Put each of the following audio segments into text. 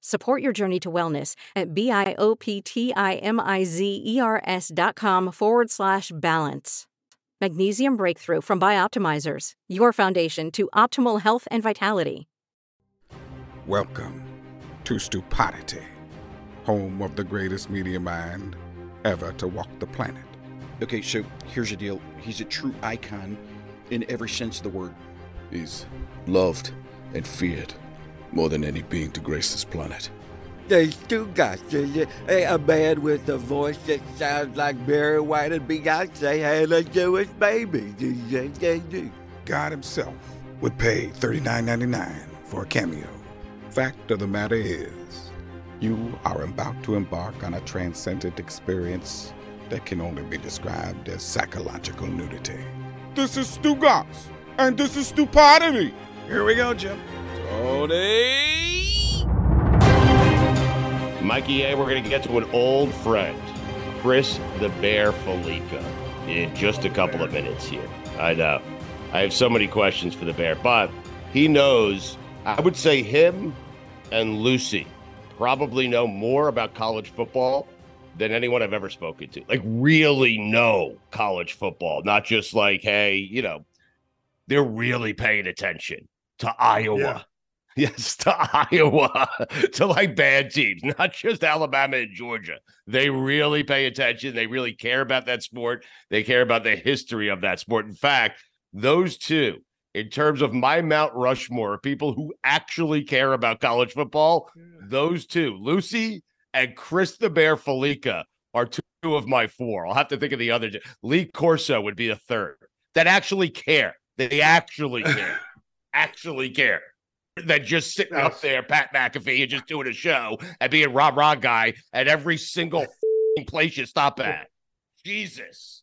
Support your journey to wellness at B-I-O-P-T-I-M-I-Z-E-R-S dot com forward slash balance. Magnesium Breakthrough from Bioptimizers, your foundation to optimal health and vitality. Welcome to Stupidity, home of the greatest media mind ever to walk the planet. Okay, so here's the deal. He's a true icon in every sense of the word. He's loved and feared more than any being to grace this planet. There's two guys. There's a, a man with a voice that sounds like Barry White and Beyonce had a Jewish baby. God himself would pay $39.99 for a cameo. Fact of the matter is, you are about to embark on a transcendent experience that can only be described as psychological nudity. This is Stugotz, and this is Stupidity. Here we go, Jim. Tony. Mikey A, we're going to get to an old friend, Chris the Bear Fallica, in just a couple of minutes here. I know. I have so many questions for the Bear, but he knows, I would say him and Lucy probably know more about college football than anyone I've ever spoken to. Like, really know college football, not just like, hey, you know, they're really paying attention to Iowa. Yeah. Yes, to Iowa, to like bad teams, not just Alabama and Georgia. They really pay attention. They really care about that sport. They care about the history of that sport. In fact, those two, in terms of my Mount Rushmore, people who actually care about college football, those two, Lucy and Chris the Bear Fallica, are two of my four. I'll have to think of the other. Lee Corso would be a third that actually care. They actually care. actually care than just sitting up there, Pat McAfee, and just doing a show and being rah rah guy at every single place you stop at. Jesus.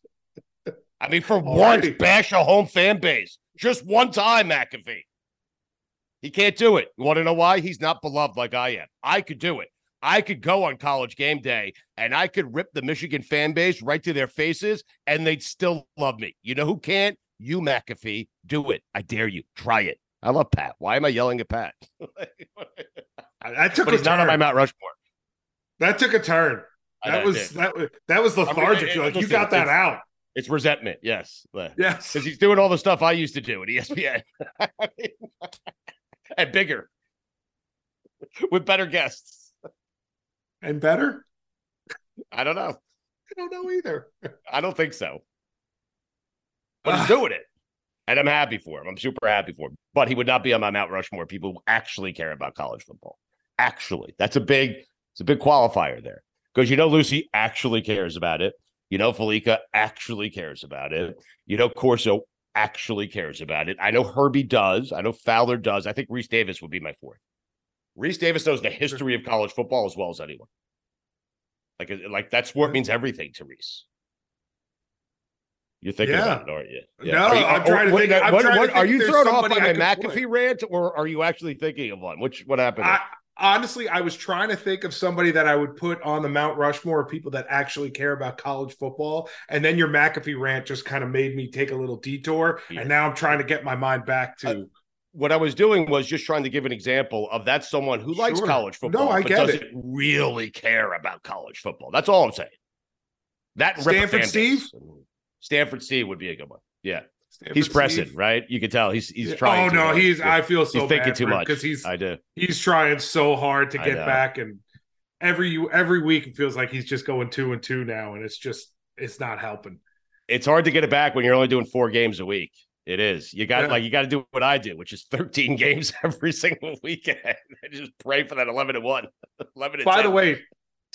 I mean, for once, Alrighty. bash a home fan base. Just one time, McAfee. He can't do it. You want to know why? He's not beloved like I am. I could do it. I could go on college game day and I could rip the Michigan fan base right to their faces and they'd still love me. You know who can't? You, McAfee. Do it. I dare you. Try it. I love Pat. Why am I yelling at Pat? That took but a he's not on my turn. Mount Rushmore. That took a turn. That was that was that was lethargic. it- You're like you got that out. It's resentment. Yes. Yes. Because he's doing all the stuff I used to do at ESPN and bigger with better guests. And better? I don't know. I don't know either. I don't think so. But he's doing it. And I'm happy for him. I'm super happy for him. But he would not be on my Mount Rushmore. People who actually care about college football. Actually. That's a big, it's a big qualifier there. Because you know Lucy actually cares about it. You know Fallica actually cares about it. You know Corso actually cares about it. I know Herbie does. I know Fowler does. I think Rece Davis would be my fourth. Rece Davis knows the history of college football as well as anyone. Like, like that sport means everything to Rece. You're thinking Yeah. about it, aren't you? No, Are you- I'm oh, are- trying to what- think- I'm what- trying to think are you thrown off by my. McAfee rant, or are you actually thinking of one? Which what happened? I, honestly, I was trying to think of somebody that I would put on the Mount Rushmore of people that actually care about college football. And then your McAfee rant just kind of made me take a little detour. Yeah. And now I'm trying to get my mind back to. what I was doing was just trying to give an example of that's someone who likes Sure. college No, I but get doesn't it. really care about college football. That's all I'm saying. That and rip a Stanford Steve? Mm-hmm. Stanford Steve would be a good one. Yeah, Stanford he's pressing, Steve. right? You can tell he's he's trying. Oh no, he's. I feel so he's thinking too much because he's I do. he's trying so hard to get back, and every you every week it feels like he's just going two and two now, and it's just it's not helping. It's hard to get it back when you're only doing four games a week. It is. You got Yeah. like you got to do what I do, which is 13 games every single weekend. and just pray for that 11 and one. 11 and By 10. the way,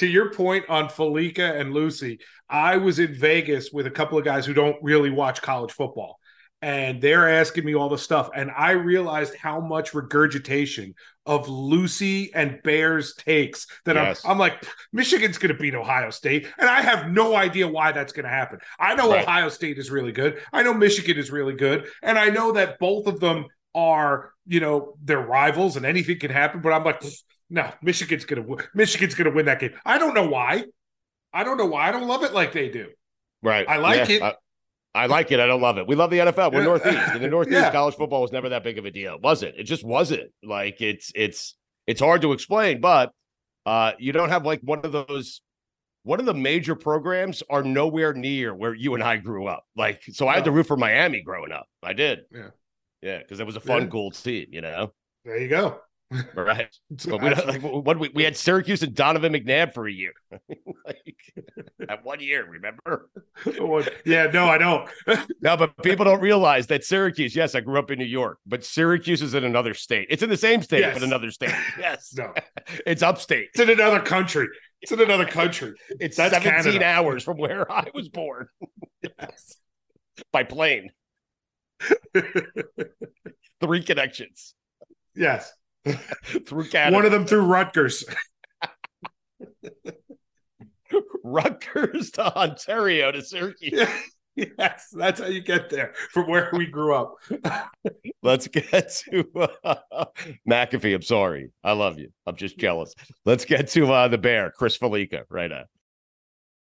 to your point on Fallica and Lucy, I was in Vegas with a couple of guys who don't really watch college football. And they're asking me all the stuff. And I realized how much regurgitation of Lucy and Bears takes that Yes. I'm, I'm like, Michigan's going to beat Ohio State. And I have no idea why that's going to happen. I know Right. Ohio State is really good. I know Michigan is really good. And I know that both of them are, you know, they're rivals and anything can happen. But I'm like, no, Michigan's gonna win. Michigan's gonna win that game. I don't know why. I don't know why. I don't love it like they do. Right. I like it. I, I like it. I don't love it. We love the NFL. We're Yeah. Northeast. In the Northeast, Yeah. college football was never that big of a deal. was it? It just wasn't. Like it's it's it's hard to explain, but uh you don't have like one of those one of the major programs are nowhere near where you and I grew up. Like, so I had to root for Miami growing up. I did. Yeah. Yeah, because it was a fun, Yeah. cool team, you know? There you go. Right. But we, don't, like, what we, we had Syracuse and Donovan McNabb for a year. like, at one year, remember? yeah, no, I don't. No, but people don't realize that Syracuse, yes, I grew up in New York, but Syracuse is in another state. It's in the same state, Yes. but another state. Yes. no, It's upstate. it's in another country. It's in another country. It's That's 17 Canada. hours from where I was born by plane. Three connections yes, through Canada. one of them through Rutgers. Rutgers to Ontario to Syracuse. yes, that's how you get there from where we grew up. Let's get to uh, McAfee. I'm sorry. I love you. I'm just jealous. Let's get to uh, the bear, Chris Fallica, right now.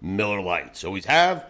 Miller Lites. Always have,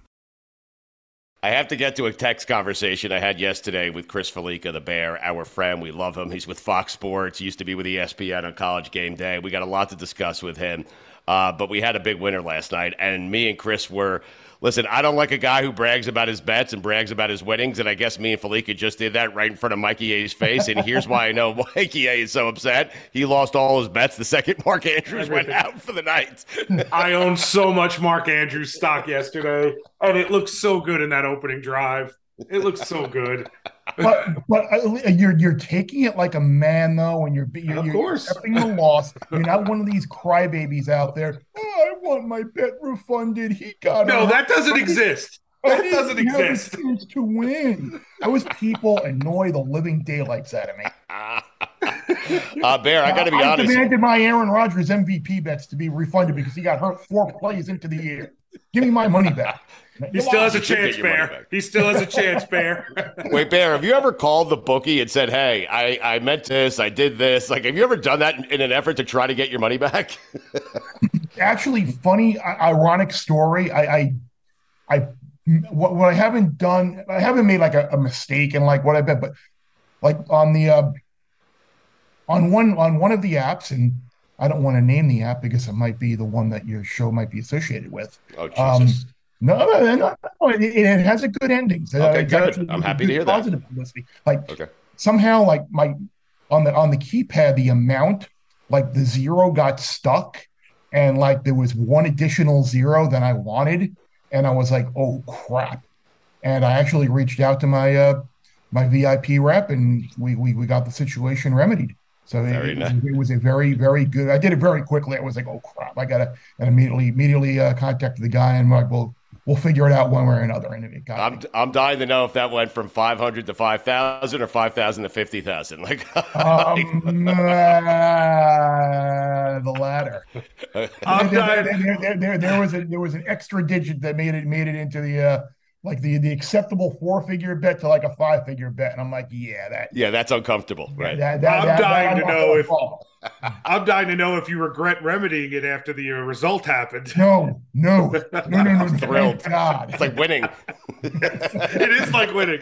I have to get to a text conversation I had yesterday with Chris Fallica, the Bear, our friend. We love him. He's with Fox Sports, used to be with ESPN on College Game Day. We got a lot to discuss with him. Uh, but we had a big winner last night, and me and Chris were listen, I don't like a guy who brags about his bets and brags about his winnings. And I guess me and Fallica just did that right in front of Mikey A's face. And here's why I know Mikey A is so upset. He lost all his bets the second Mark Andrews went out for the night. I owned so much Mark Andrews stock yesterday, and it looked so good in that opening drive. It looks so good. but but you're you're taking it like a man though, and you're you're, of you're course. accepting the loss. You're not one of these crybabies out there. Oh, I want my bet refunded. He got No, it. that doesn't I exist. I That doesn't have a exist. chance to win. I was people annoy the living daylights out of me. Uh, Bear, I got to be I honest. demanded my Aaron Rodgers MVP bets to be refunded because he got hurt four plays into the year. Give me my money back. He still has a chance, get your money Bear. He still has a chance, Bear. Wait, Bear, have you ever called the bookie and said, hey, I, I meant this, I did this? Like, have you ever done that in, in an effort to try to get your money back? actually funny ironic story i i, I what, what i haven't done i haven't made like a, a mistake in like what i bet but like on the uh on one on one of the apps and i don't want to name the app because it might be the one that your show might be associated with Oh, um Jesus. no, no, no, no, no, it, it has a good ending. Okay, it's good. I'm happy to hear that. Positive publicity. Like Okay. somehow, like my on the on the keypad, the amount, like the zero got stuck, and like there was one additional zero than I wanted, and I was like, oh crap! And I actually reached out to my uh my VIP rep, and we we, we got the situation remedied. So it, was, it was a very very good. I did it very quickly. I was like, oh crap! I gotta and immediately immediately uh, contacted the guy, and I'm like, well, we'll figure it out one way or another. And it got I'm, I'm dying to know if that went from 500 to 5,000 or 5,000 to 50,000. Like, Um, uh, the latter. I'm there, dying- there, there, there, there, there was a there was an extra digit that made it made it into the uh like the the acceptable four figure bet to like a five figure bet, and I'm like, yeah, that yeah, that's uncomfortable, right? that, that, I'm that- dying that to know if- I'm dying to know if you regret remedying it after the uh, result happened. No, no, no, no, no, no. Thrilled. Thank God. It's like winning. it is like winning.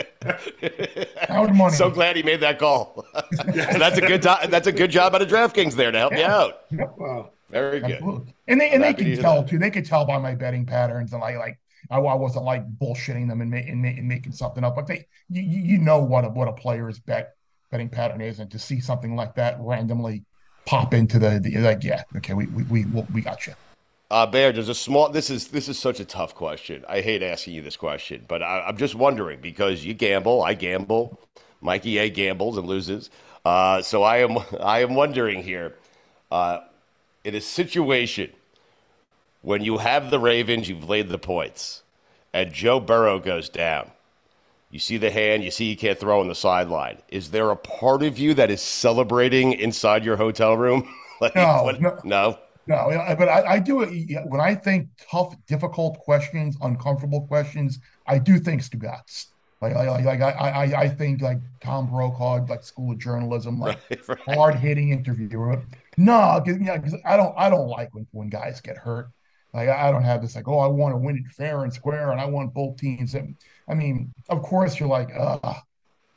Pound money. so glad he made that call. that's a good do- that's a good job out of DraftKings there to help you out. Wow. Very good. Absolutely. And they I'm and they can tell that. too. They could tell by my betting patterns and like like I, I wasn't like bullshitting them and, ma- and, ma- and making something up. But they you, you know what a what a player's bet betting pattern is, and to see something like that randomly pop into the, the like yeah okay we we we, we got you. Uh, Bear, there's a small. This is this is such a tough question. I hate asking you this question, but I, I'm just wondering because you gamble, I gamble, Mikey A gambles and loses. Uh, so I am I am wondering here, uh, in a situation when you have the Ravens, you've laid the points, and Joe Burrow goes down. You see the hand, you see he can't throw on the sideline. Is there a part of you that is celebrating inside your hotel room? like, No, what- no. no. No, but I, I do it when I think tough, difficult questions, uncomfortable questions. I do think Stugotz. Like, like, like I, I, I think like Tom Brokaw, like School of Journalism, like Right, right. hard hitting interviewer. No, because yeah, 'cause I don't, I don't like when, when guys get hurt. Like I don't have this like, oh, I want to win it fair and square, and I want both teams. And, I mean, of course, you're like, uh,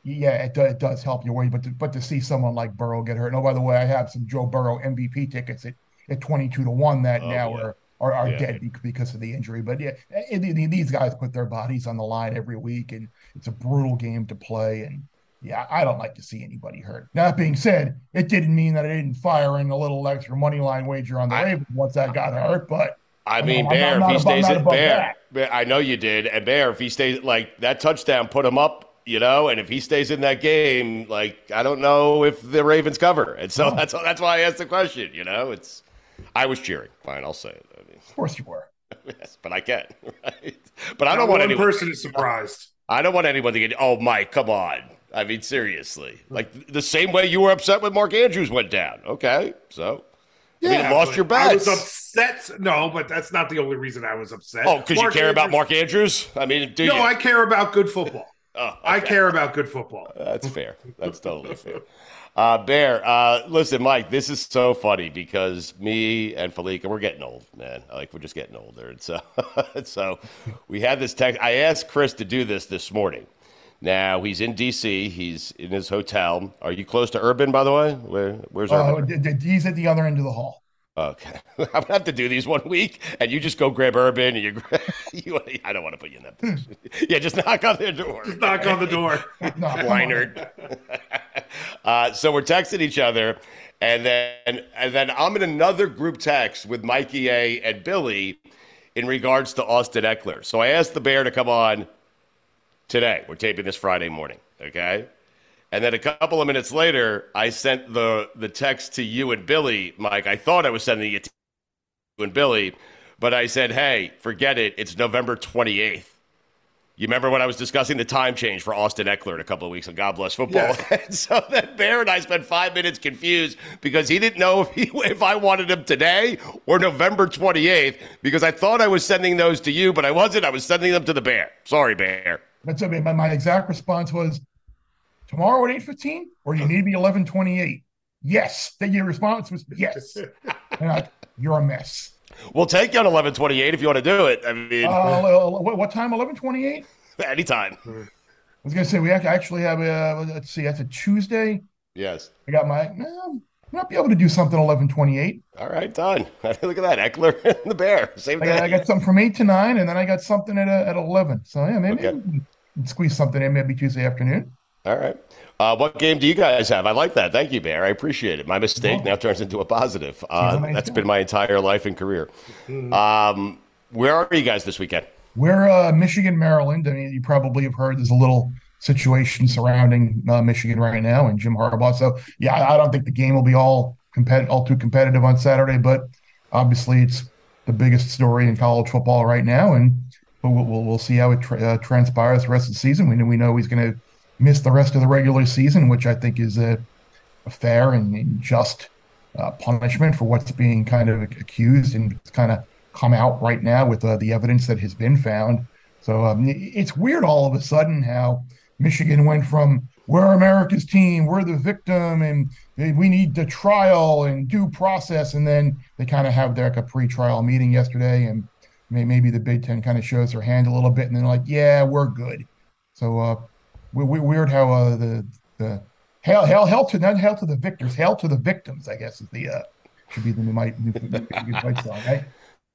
yeah, it, do, it does help your way, but to, but to see someone like Burrow get hurt. And oh, by the way, I have some Joe Burrow MVP tickets at, at 22 to 1 that Oh, now yeah. are, are, are Yeah. dead because of the injury. But yeah, eh, eh, these guys put their bodies on the line every week, and it's a brutal game to play. And yeah, I don't like to see anybody hurt. Now, That being said, it didn't mean that I didn't fire in a little extra money line wager on the Ravens once I got hurt. But I mean, I'm Bear, not if he stays at Bear. Bear- I know you did. And Bear, if he stays like that touchdown put him up, you know, and if he stays in that game, like I don't know if the Ravens cover. And so that's that's why I asked the question, you know. It's I was cheering. Fine, I'll say it. I mean, of course you were. yes, but I can. Right? But I don't want one anyone person is surprised. I don't want anyone to get oh Mike, come on. I mean, seriously. Like the same way you were upset when Mark Andrews went down. Okay. So I mean, you lost your I was upset. No, but that's not the only reason I was upset. Oh, because you care about Mark Andrews? I mean, do you no, you? I care about good football. Oh, I care about good football. That's fair. That's totally fair. Uh, Bear, uh, listen, Mike, this is so funny because me and Fallica, we're getting old, man. Like we're just getting older, and so, so we had this text. I asked Chris to do this this morning. Now he's in D.C. He's in his hotel. Are you close to Urban, by the way? Where, where's Uh, Urban? d- d- he's at the other end of the hall. Okay, I'm gonna have to do these one week, and you just go grab Urban, and you. gra- you I don't want to put you in that position. yeah, just knock on their door. Just knock on the door. No, come. Weinert. uh, so we're texting each other, and then and then I'm in another group text with Mikey A and Billy in regards to Austin Ekeler. So I asked the Bear to come on today. We're taping this Friday morning, okay? And then a couple of minutes later, I sent the the text to you and Billy, Mike. I thought I was sending it to you and Billy, but I said, "Hey, forget it. It's November 28th." You remember when I was discussing the time change for Austin Ekeler in a couple of weeks on God Bless Football? And so then Bear and I spent five minutes confused because he didn't know if, he, if I wanted him today or November 28th because I thought I was sending those to you, but I wasn't. I was sending them to the Bear. Sorry, Bear. That's okay. My, my exact response was tomorrow at eight fifteen, or you need me eleven twenty eight. Yes. Then your response was yes. And I, you're a mess. We'll take you on 1128 if you want to do it. I mean, Uh, what, what time? Eleven twenty eight. anytime. I was gonna say we actually have a let's see, that's a Tuesday. Yes. I got my. No, I might be able to do something eleven twenty eight. All right, done. Look at that. Ekeler and the Bear. Same I got, I got something from eight to nine, and then I got something at uh, at eleven. So yeah, maybe Okay. We squeeze something in maybe Tuesday afternoon. All right. Uh, what game do you guys have? I like that. Thank you, Bear. I appreciate it. My mistake now turns into a positive. Uh, nice that's job. been my entire life and career. Um, where are you guys this weekend? We're uh, Michigan, Maryland. I mean, you probably have heard there's a little situation surrounding uh, Michigan right now and Jim Harbaugh. So yeah, I, I don't think the game will be all competitive, all too competitive on Saturday. But obviously, it's the biggest story in college football right now, and we'll we'll, we'll see how it tra- uh, transpires the rest of the season. We know we know he's going to miss the rest of the regular season, which I think is a, a fair and, and just uh, punishment for what's being kind of accused and kind of come out right now with uh, the evidence that has been found. So um, it's weird all of a sudden how Michigan went from we're America's team, we're the victim, and we need the trial and due process, and then they kind of have their like a pre-trial meeting yesterday, and maybe the Big Ten kind of shows their hand a little bit, and they're like, yeah, we're good. So uh, we, we, weird how uh, the the hell hell hell to not hell to the victors, hell to the victims. I guess is the uh, should be the new new, new fight song, right?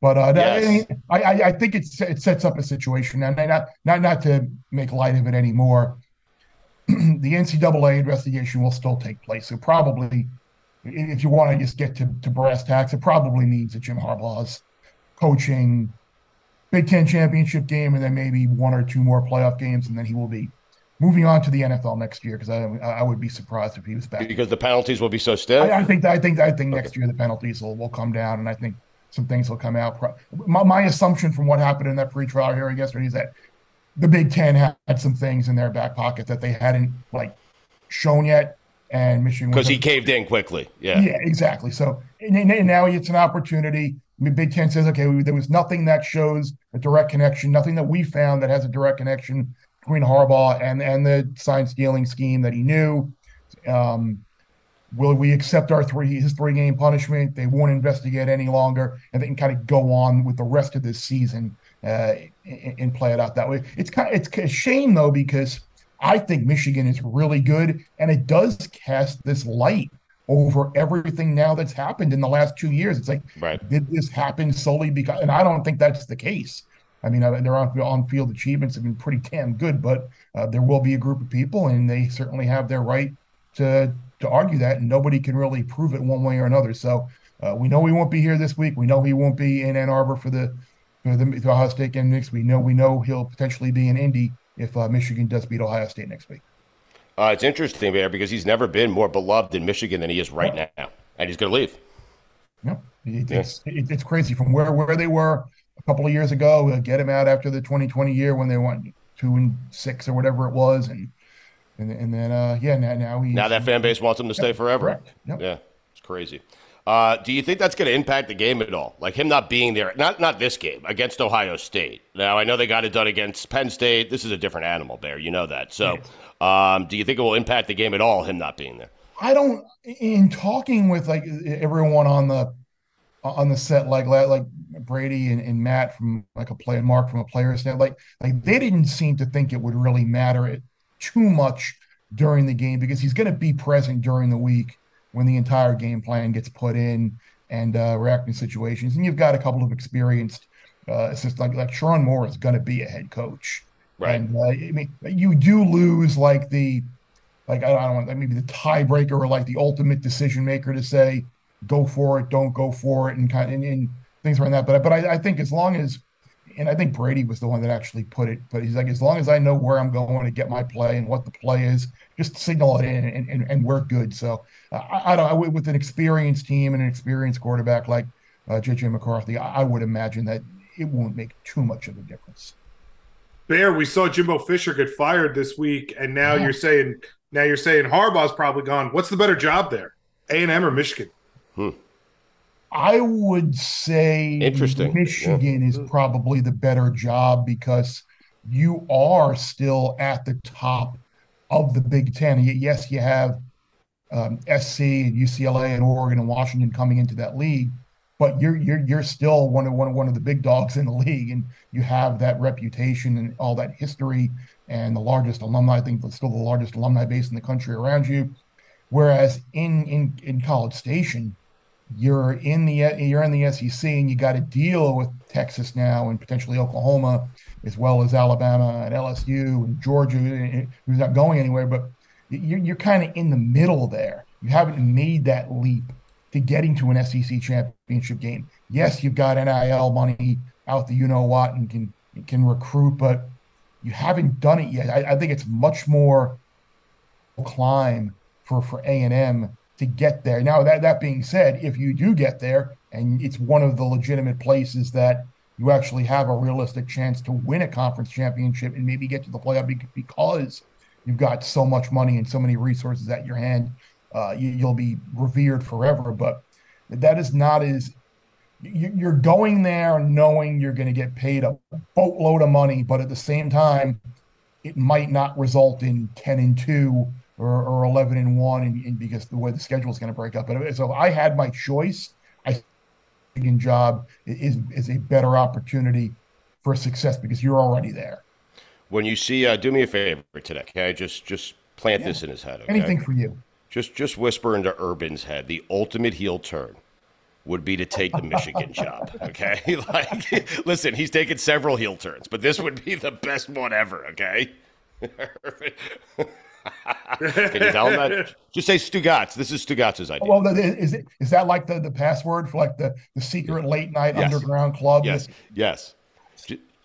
But uh, Yes. I, I I think it's it sets up a situation, and not not not to make light of it anymore. the NCAA investigation will still take place. So probably, if you want to just get to, to brass tacks, it probably means that Jim Harbaugh's coaching Big Ten championship game, and then maybe one or two more playoff games, and then he will be moving on to the NFL next year. Because I I would be surprised if he was back. Because the penalties will be so stiff. I, I think I think I think next year the penalties will, will come down, and I think some things will come out. My, my assumption from what happened in that pretrial hearing yesterday is that the Big Ten had, some things in their back pocket that they hadn't like shown yet, and Michigan Because he caved in quickly. Yeah. yeah, exactly. So and- and now it's an opportunity. Big Ten says, okay, we, there was nothing that shows a direct connection, nothing that we found that has a direct connection between Harbaugh and and the sign stealing scheme that he knew. Um, will we accept our three his three game punishment? They won't investigate any longer, and they can kind of go on with the rest of this season uh, and, and play it out that way. It's kind of it's a shame though because I think Michigan is really good, and it does cast this light over everything now that's happened in the last two years. It's like, right. did this happen solely because? And I don't think that's the case. I mean, their on on field achievements have been pretty damn good, but uh, there will be a group of people, and they certainly have their right to to argue that, and nobody can really prove it one way or another. So uh, we know he won't be here this week. We know he won't be in Ann Arbor for the for the, Ohio State game next. We know we know he'll potentially be in Indy if uh, Michigan does beat Ohio State next week. Uh, it's interesting there because he's never been more beloved in Michigan than he is right yeah. now, and he's going to leave. No, it, yeah. it's it, it's crazy from where where they were a couple of years ago. We'll get him out after the 2020 year when they went two and six or whatever it was, and and and then uh, yeah, now now he now that fan base wants him to stay forever. Yep. Yeah, it's crazy. Uh, do you think that's going to impact the game at all? Like him not being there, not not this game against Ohio State. Now I know they got it done against Penn State. This is a different animal, Bear. You know that. So, um, do you think it will impact the game at all? Him not being there. I don't. In talking with like everyone on the on the set, like like Brady and, and Matt from like a play and Mark from a player's stand, like like they didn't seem to think it would really matter it too much during the game because he's going to be present during the week when the entire game plan gets put in and uh, reacting situations. And you've got a couple of experienced uh, assistants, like like Sherrone Moore is going to be a head coach. Right. And uh, I mean, you do lose like the like I don't know, maybe the tiebreaker or like the ultimate decision maker to say go for it, don't go for it, and kind of and, and things around that. But but I, I think as long as and I think Brady was the one that actually put it. But he's like, as long as I know where I'm going to get my play and what the play is, just signal it in, and, and, and we're good. So uh, I, I, don't. With an experienced team and an experienced quarterback like uh, JJ McCarthy, I, I would imagine that it won't make too much of a difference. Bear, we saw Jimbo Fisher get fired this week, and now yeah. you're saying now you're saying Harbaugh's probably gone. What's the better job there, A and M or Michigan? Hmm. I would say Interesting. Michigan yeah. is probably the better job because you are still at the top of the Big Ten. Yes, you have um, SC and UCLA and Oregon and Washington coming into that league, but you're you're you're still one of one of one of the big dogs in the league, and you have that reputation and all that history and the largest alumni. I think still the largest alumni base in the country around you. Whereas in in in College Station you're in the you're in the SEC and you got to deal with Texas now and potentially Oklahoma as well as Alabama and LSU and Georgia who's not going anywhere but you're, you're kind of in the middle there. You haven't made that leap to getting to an SEC championship game. Yes you've got NIL money out the you know what and can can recruit but you haven't done it yet. I, I think it's much more climb for for A&M to get there. Now, that, that being said, if you do get there and it's one of the legitimate places that you actually have a realistic chance to win a conference championship and maybe get to the playoff because you've got so much money and so many resources at your hand, uh, you, will be revered forever. But that is not as you're going there knowing you're going to get paid a boatload of money, but at the same time, it might not result in 10 and 2 or, or 11 and 1 and, and because the way the schedule is going to break up. But so I had my choice. I think job is is a better opportunity for success because you're already there. When you see, uh, do me a favor today, okay? Just just plant yeah. this in his head. Okay? Anything for you. Just just whisper into Urban's head. The ultimate heel turn would be to take the Michigan job. Okay, like listen, he's taken several heel turns, but this would be the best one ever. Okay. Can you tell him that? Just say Stugotz. This is Stugotz's idea. Well, is it is that like the, the password for like the, the secret late night yes. underground club? Yes, yes.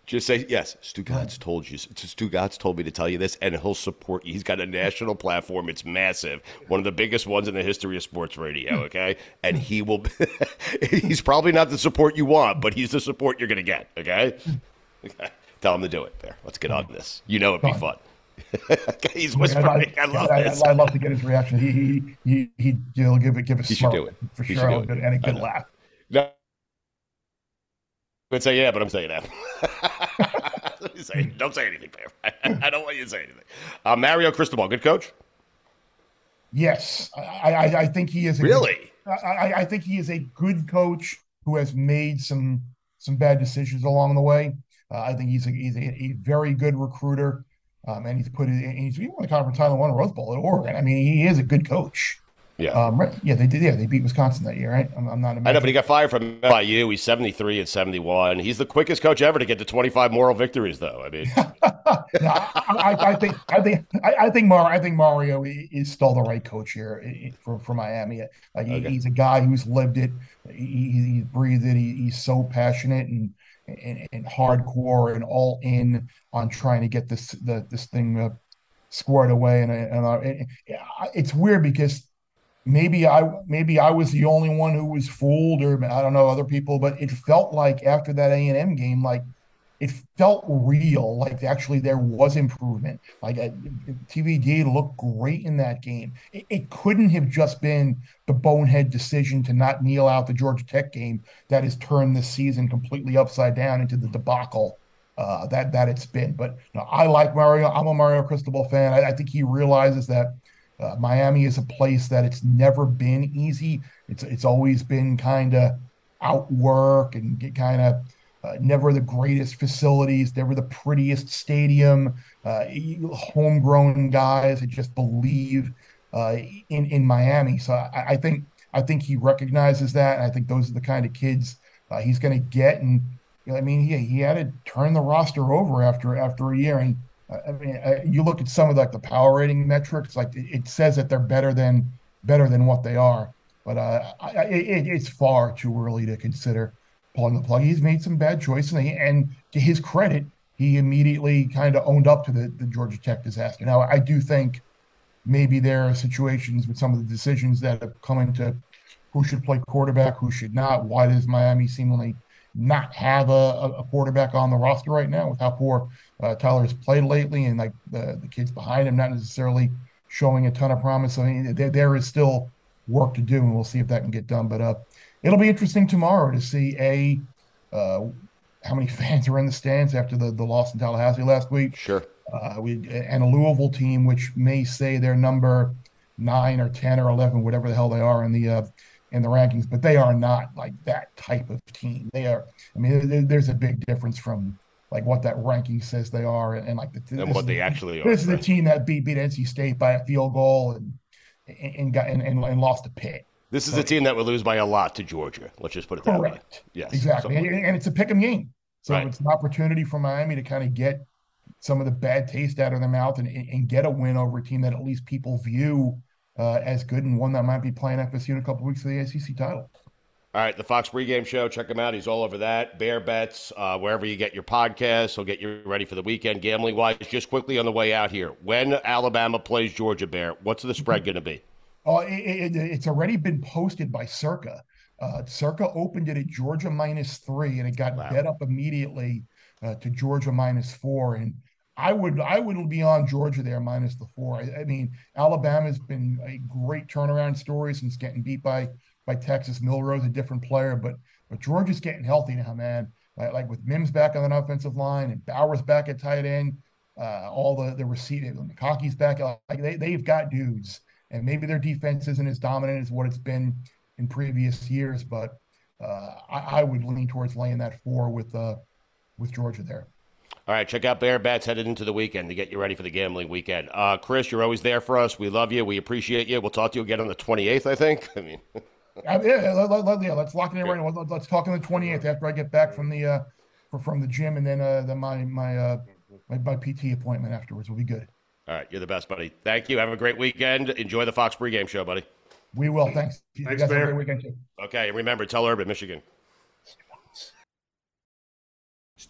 Just say yes. Stugotz told you. Stugotz told me to tell you this, and he'll support you. He's got a national platform. It's massive, one of the biggest ones in the history of sports radio. Hmm. Okay, and he will. he's probably not the support you want, but he's the support you're going to get. Okay? Hmm. okay, tell him to do it. There, let's get on this. You know it'd be fun. He's whispering. I, I, love I, this. I, love to get his reaction. He he he, he he'll give it give a he should do it for he sure and a good laugh. No, would say yeah, but I'm saying that. say, don't say anything, Bear. I don't want you to say anything. Uh, Mario Cristobal, good coach. Yes, I, I, I think he is. A really, good, I, I think he is a good coach who has made some some bad decisions along the way. Uh, I think he's a, he's a, a very good recruiter. Um, and he's put it, he's he won the conference title, won a Rose Bowl at Oregon. I mean, he is a good coach. Yeah. Um, right. Yeah, they did. Yeah, they beat Wisconsin that year, right? I'm, I'm not. I know, but he got fired from BYU. He's 73 and 71. He's the quickest coach ever to get to 25 moral victories, though. I mean, no, I, I, I, think, I think, I, I think, Mar- I think Mario is still the right coach here for, for Miami. Like okay. he's a guy who's lived it. He, he's breathed it. He, he's so passionate and, and, and hardcore and all in on trying to get this the, this thing uh, squared away. And, and uh, it, it's weird because maybe I maybe I was the only one who was fooled, or I don't know other people, but it felt like after that A and M game, like it felt real, like actually there was improvement. Like TVD looked great in that game. It, it, couldn't have just been the bonehead decision to not kneel out the Georgia Tech game that has turned this season completely upside down into the debacle. Uh, that that it's been, but you know, I like Mario. I'm a Mario Cristobal fan. I, I think he realizes that uh, Miami is a place that it's never been easy. It's it's always been kind of outwork and get kind of uh, never the greatest facilities, never the prettiest stadium. Uh, homegrown guys that just believe uh, in in Miami. So I, I, think I think he recognizes that. And I think those are the kind of kids uh, he's going to get. And I mean, he he had to turn the roster over after after a year and I mean, you look at some of like the power rating metrics, like it, says that they're better than better than what they are, but uh, I, it, it's far too early to consider pulling the plug. He's made some bad choices, and, and to his credit, he immediately kind of owned up to the, the Georgia Tech disaster. Now, I do think maybe there are situations with some of the decisions that have come into who should play quarterback, who should not. Why does Miami seemingly not have a, a quarterback on the roster right now with how poor uh, has played lately, and like the, the kids behind him not necessarily showing a ton of promise. I mean, there, there is still work to do, and we'll see if that can get done. But uh, it'll be interesting tomorrow to see a uh, how many fans are in the stands after the, the loss in Tallahassee last week. Sure. Uh, we and a Louisville team which may say they're number nine or ten or eleven, whatever the hell they are in the uh, in the rankings, but they are not like that type of team. They are. I mean, there's a big difference from like what that ranking says they are, and, and like the and what they actually this are. This is right? a team that beat beat NC State by a field goal and and got and, and, and lost a Pitt. This is so, a team that would lose by a lot to Georgia. Let's just put it that correct. way. Yes, exactly, and, and, it's a pick 'em game, so right. it's an opportunity for Miami to kind of get some of the bad taste out of their mouth and, and get a win over a team that at least people view uh, as good and one that might be playing FSU in a couple weeks for the ACC title. All right, the Fox pregame show. Check him out. He's all over that. Bear bets, uh, wherever you get your podcasts. He'll get you ready for the weekend. Gambling wise, just quickly on the way out here. When Alabama plays Georgia Bear, what's the spread going to be? Oh, it, it, it's already been posted by Circa. Uh, Circa opened it at Georgia minus three, and it got wow. bet up immediately uh, to Georgia minus four. And I would I would be on Georgia there minus the four. I, I mean, Alabama's been a great turnaround story since getting beat by by Texas. Milroe's a different player, but but Georgia's getting healthy now, man. Like, like with Mims back on the offensive line and Bowers back at tight end, uh, all the the receiver, McConkey's back. Like they they've got dudes, and maybe their defense isn't as dominant as what it's been in previous years, but uh, I, I, would lean towards laying that four with uh, with Georgia there. All right, check out Bear Bets headed into the weekend to get you ready for the gambling weekend. Uh, Chris, you're always there for us. We love you. We appreciate you. We'll talk to you again on the 28th, I think. I mean. Uh, yeah, let, let, yeah, let's lock it in right now. Let, us talk on the 28th after I get back from the uh, from the gym, and then uh, then my my, uh, my my PT appointment afterwards will be good. All right, you're the best, buddy. Thank you. Have a great weekend. Enjoy the Fox pregame show, buddy. We will. Thanks. You Thanks, guys Bear. have a great weekend too. Okay, and remember, tell Urban, Michigan.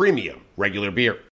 premium regular beer.